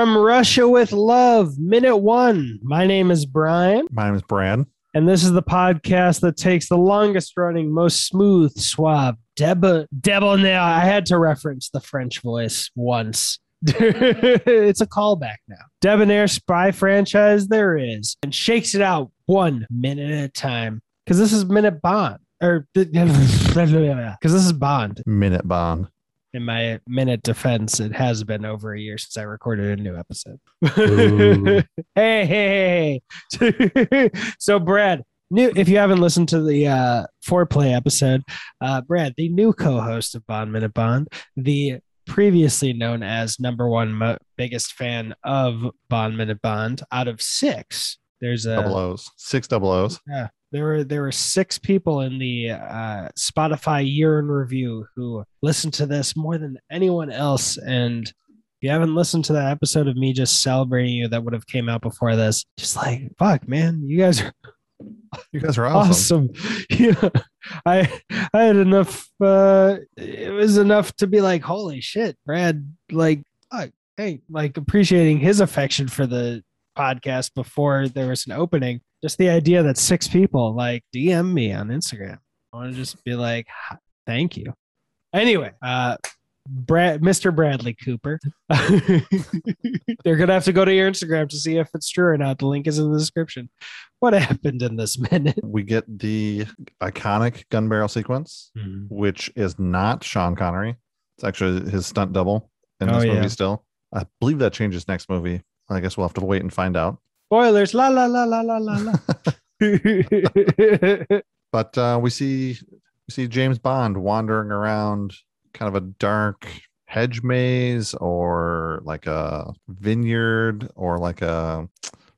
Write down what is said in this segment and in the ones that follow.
From Russia with Love, Minute One. My name is Brian, My name is Brad. and this is the podcast that takes the longest running, most smooth, suave, deb- debonair. I had to reference the French voice once. it's a callback now. Debonair spy franchise there is, and shakes it out one minute at a time. Because this is Minute Bond. Or, because this is Bond. Minute Bond. In my minute defense, it has been over a year since I recorded a new episode. Hey, hey, hey. so, Brad, new if you haven't listened to the uh, foreplay episode, uh, Brad, the new co-host of Bond Minute Bond, the previously known as number one mo- biggest fan of Bond Minute Bond out of six. There's a Double O's. Six double O's. yeah, there were there were six people in the uh, Spotify year in review who listened to this more than anyone else. And if you haven't listened to that episode of me just celebrating you that would have came out before this, just like fuck, man, you guys are You guys are awesome. awesome. yeah, I I had enough. Uh, it was enough to be like, holy shit, Brad, like, fuck, hey, like appreciating his affection for the podcast before there was an opening. Just the idea that six people like DM me on Instagram. I want to just be like, thank you. Anyway, uh, Brad, Mr. Bradley Cooper. They're gonna have to go to your Instagram to see if it's true or not. The link is in the description. What happened in this minute? We get the iconic gun barrel sequence, which is not Sean Connery. It's actually his stunt double in Oh, this yeah. movie still. I believe that changes next movie. I guess we'll have to wait and find out. Spoilers. La la la la la la la. But uh, we see we see James Bond wandering around kind of a dark hedge maze or like a vineyard or like a I'm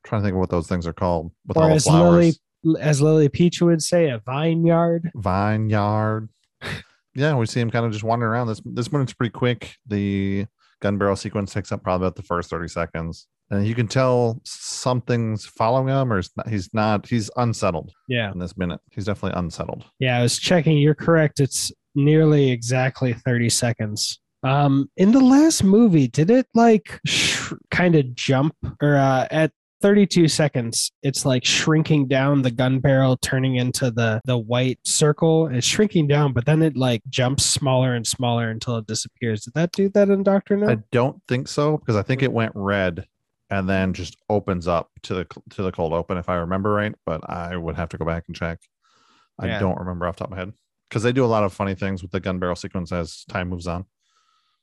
trying to think of what those things are called with or all the flowers. Lily, as Lily Peach would say, a vineyard. vineyard. yeah, we see him kind of just wandering around. This this minute's pretty quick. The gun barrel sequence takes up probably about the first 30 seconds. And you can tell something's following him or he's not, he's not he's unsettled Yeah, in this minute. He's definitely unsettled. yeah. I was checking. You're correct. It's nearly exactly thirty seconds. Um, in the last movie, did it like sh- kind of jump or uh, at 32 seconds? It's like shrinking down the gun barrel, turning into the the white circle. It's shrinking down, but then it like jumps smaller and smaller until it disappears. Did that do that in Doctor No? I don't think so because I think it went red and then just opens up to the to the cold open if I remember right. But I would have to go back and check. I Yeah. don't remember off the top of my head because they do a lot of funny things with the gun barrel sequence as time moves on.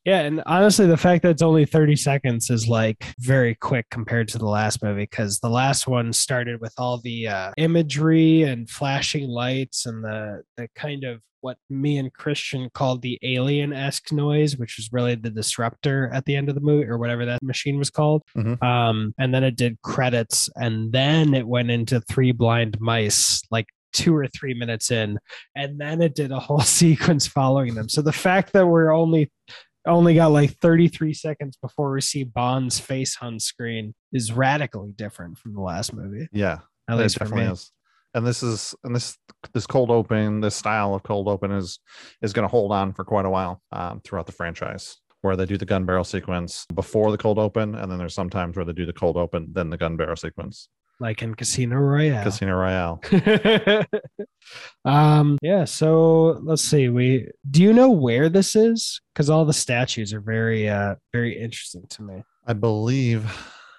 Yeah, and honestly, the fact that it's only 30 seconds is like very quick compared to the last movie because the last one started with all the uh, imagery and flashing lights and the the kind of what me and Christian called the alien esque noise, which was really the disruptor at the end of the movie or whatever that machine was called. Mhm. Um, and then it did credits, and then it went into three blind mice, like two or three minutes in, and then it did a whole sequence following them. So the fact that we're only only got like 33 seconds before we see Bond's face on screen is radically different from the last movie. Yeah, At it least for me. is. And this is and this this cold open, this style of cold open is is going to hold on for quite a while um, throughout the franchise. Where they do the gun barrel sequence before the cold open, and then there's sometimes where they do the cold open, then the gun barrel sequence. Like in Casino Royale. Casino Royale. um yeah so let's see we do you know where this is because all the statues are very uh very interesting to me I believe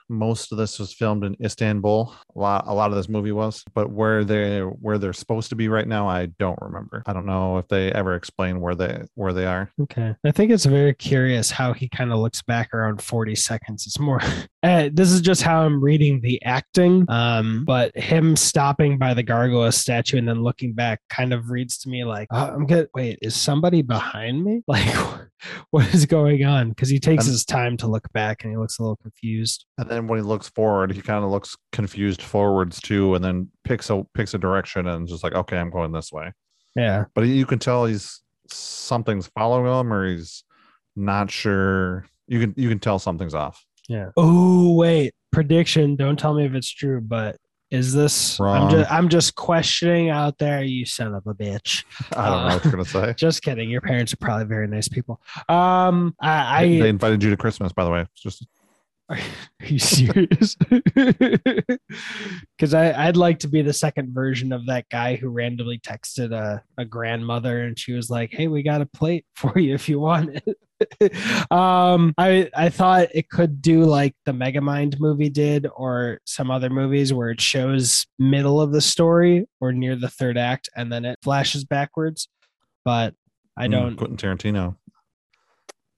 most of this was filmed in Istanbul. A lot, a lot of this movie was, but where they where they're supposed to be right now, I don't remember. I don't know if they ever explain where they where they are. okay i think it's very curious how he kind of looks back around 40 seconds it's more uh, this is just how i'm reading the acting um but him stopping by the gargoyle statue and then looking back kind of reads to me like oh, i'm good wait is somebody behind me like what is going on because he takes And- his time to look back and he looks a little confused And then when he looks forward, he kind of looks confused forwards too, and then picks a picks a direction and just like, okay, I'm going this way. yeah But you can tell he's something's following him, or he's not sure. You can you can tell something's off. Yeah. Oh wait, prediction. Don't tell me if it's true, but is this? I'm just I'm just questioning out there. You son of a bitch. I don't know what you're gonna say. Just kidding. Your parents are probably very nice people. Um, I, they I invited you to Christmas, by the way. It's just Are you serious? Because I'd like to be the second version of that guy who randomly texted a, a grandmother and she was like, Hey, we got a plate for you if you want it. um, I I thought it could do like the Megamind movie did, or some other movies where it shows middle of the story or near the third act, and then it flashes backwards. But I Mm, don't. Quentin Tarantino.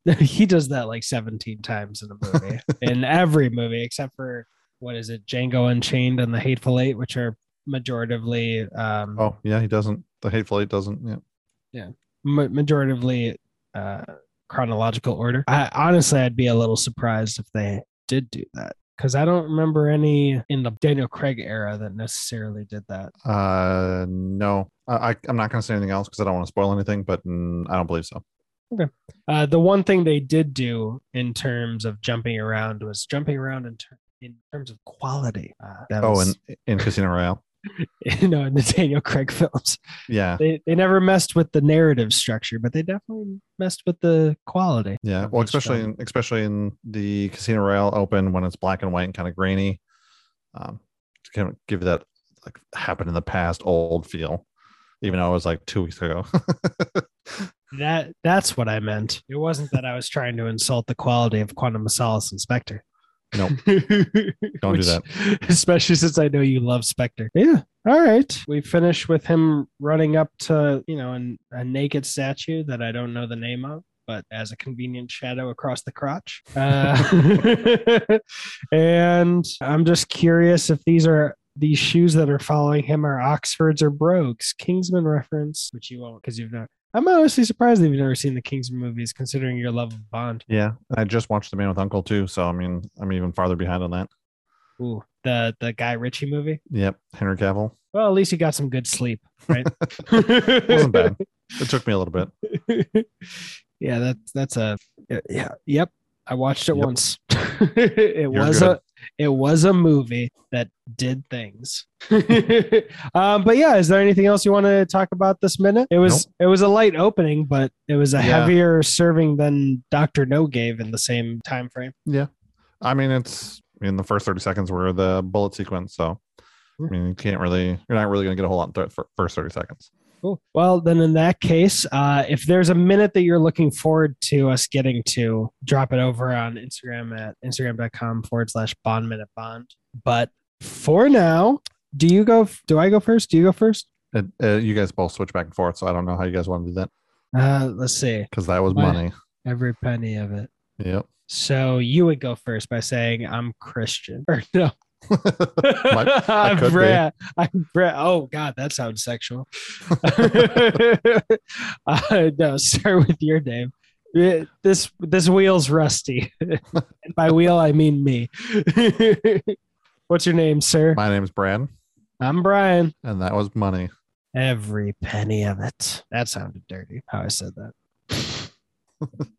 he does that like 17 times in a movie, in every movie except for what is it, Django Unchained and The Hateful Eight, which are majoritively um, Oh yeah, he doesn't. The Hateful Eight doesn't. Yeah. ma- majoritively uh, chronological order. I honestly, I'd be a little surprised if they did do that because I don't remember any in the Daniel Craig era that necessarily did that. Uh, no, I, I'm not gonna say anything else because I don't want to spoil anything, but mm, I don't believe so. Uh, the one thing they did do in terms of jumping around was jumping around in, ter- in terms of quality. Uh, Oh, was, in in Casino Royale. you know, in the Daniel Craig films, Yeah, they they never messed with the narrative structure, but they definitely messed with the quality. yeah. Well, especially in, especially in the Casino Royale open when it's black and white and kind of grainy. Um, to kind of give you that like happened in the past old feel, even though it was like two weeks ago. That that's what I meant. It wasn't that I was trying to insult the quality of Quantum of Solace and Spectre. Nope. Don't do that. Especially since I know you love Spectre. Yeah. All right. We finish with him running up to, you know, an, a naked statue that I don't know the name of, but as a convenient shadow across the crotch. Uh, and I'm just curious if these are these shoes that are following him are Oxfords or Brogues. Kingsman reference, which you won't because you've not. I'm honestly surprised that you've never seen the Kingsman movies, considering your love of Bond. yeah, I just watched The Man with Uncle too, so I mean, I'm even farther behind on that. Ooh, the the Guy Ritchie movie. Yep, Henry Cavill Well, at least you got some good sleep, right? wasn't bad. It took me a little bit. yeah, that's that's a yeah. Yep, I watched it Yep. once. it You're was good. a it was a movie that did things. um, but yeah, is there anything else you want to talk about this minute? It was it was a light opening, but it was a Yeah. heavier serving than Doctor No gave in the same time frame. Yeah, I mean, it's in the first 30 seconds were the bullet sequence, so I mean, you can't really, you're not really gonna get a whole lot in the first 30 seconds. Cool. Well, then in that case, uh, if there's a minute that you're looking forward to us getting to, drop it over on Instagram at instagram.com forward slash bond minute bond. But for now, do you go? Do I go first? Do you go first? It, uh, you guys both switch back and forth, so I don't know how you guys want to do that Uh, let's see. because that was money. Every penny of it. Yep. So you would go first by saying I'm Christian. Or no. Might- I'm could. Brad. I'm Brad. Oh God, that sounds sexual. uh, no, start with your name. Eh, This this wheel's rusty. by wheel I mean me. What's your name, sir? My name's Brad, I'm Brian. and that was money. Every penny of it. That sounded dirty. How I said that.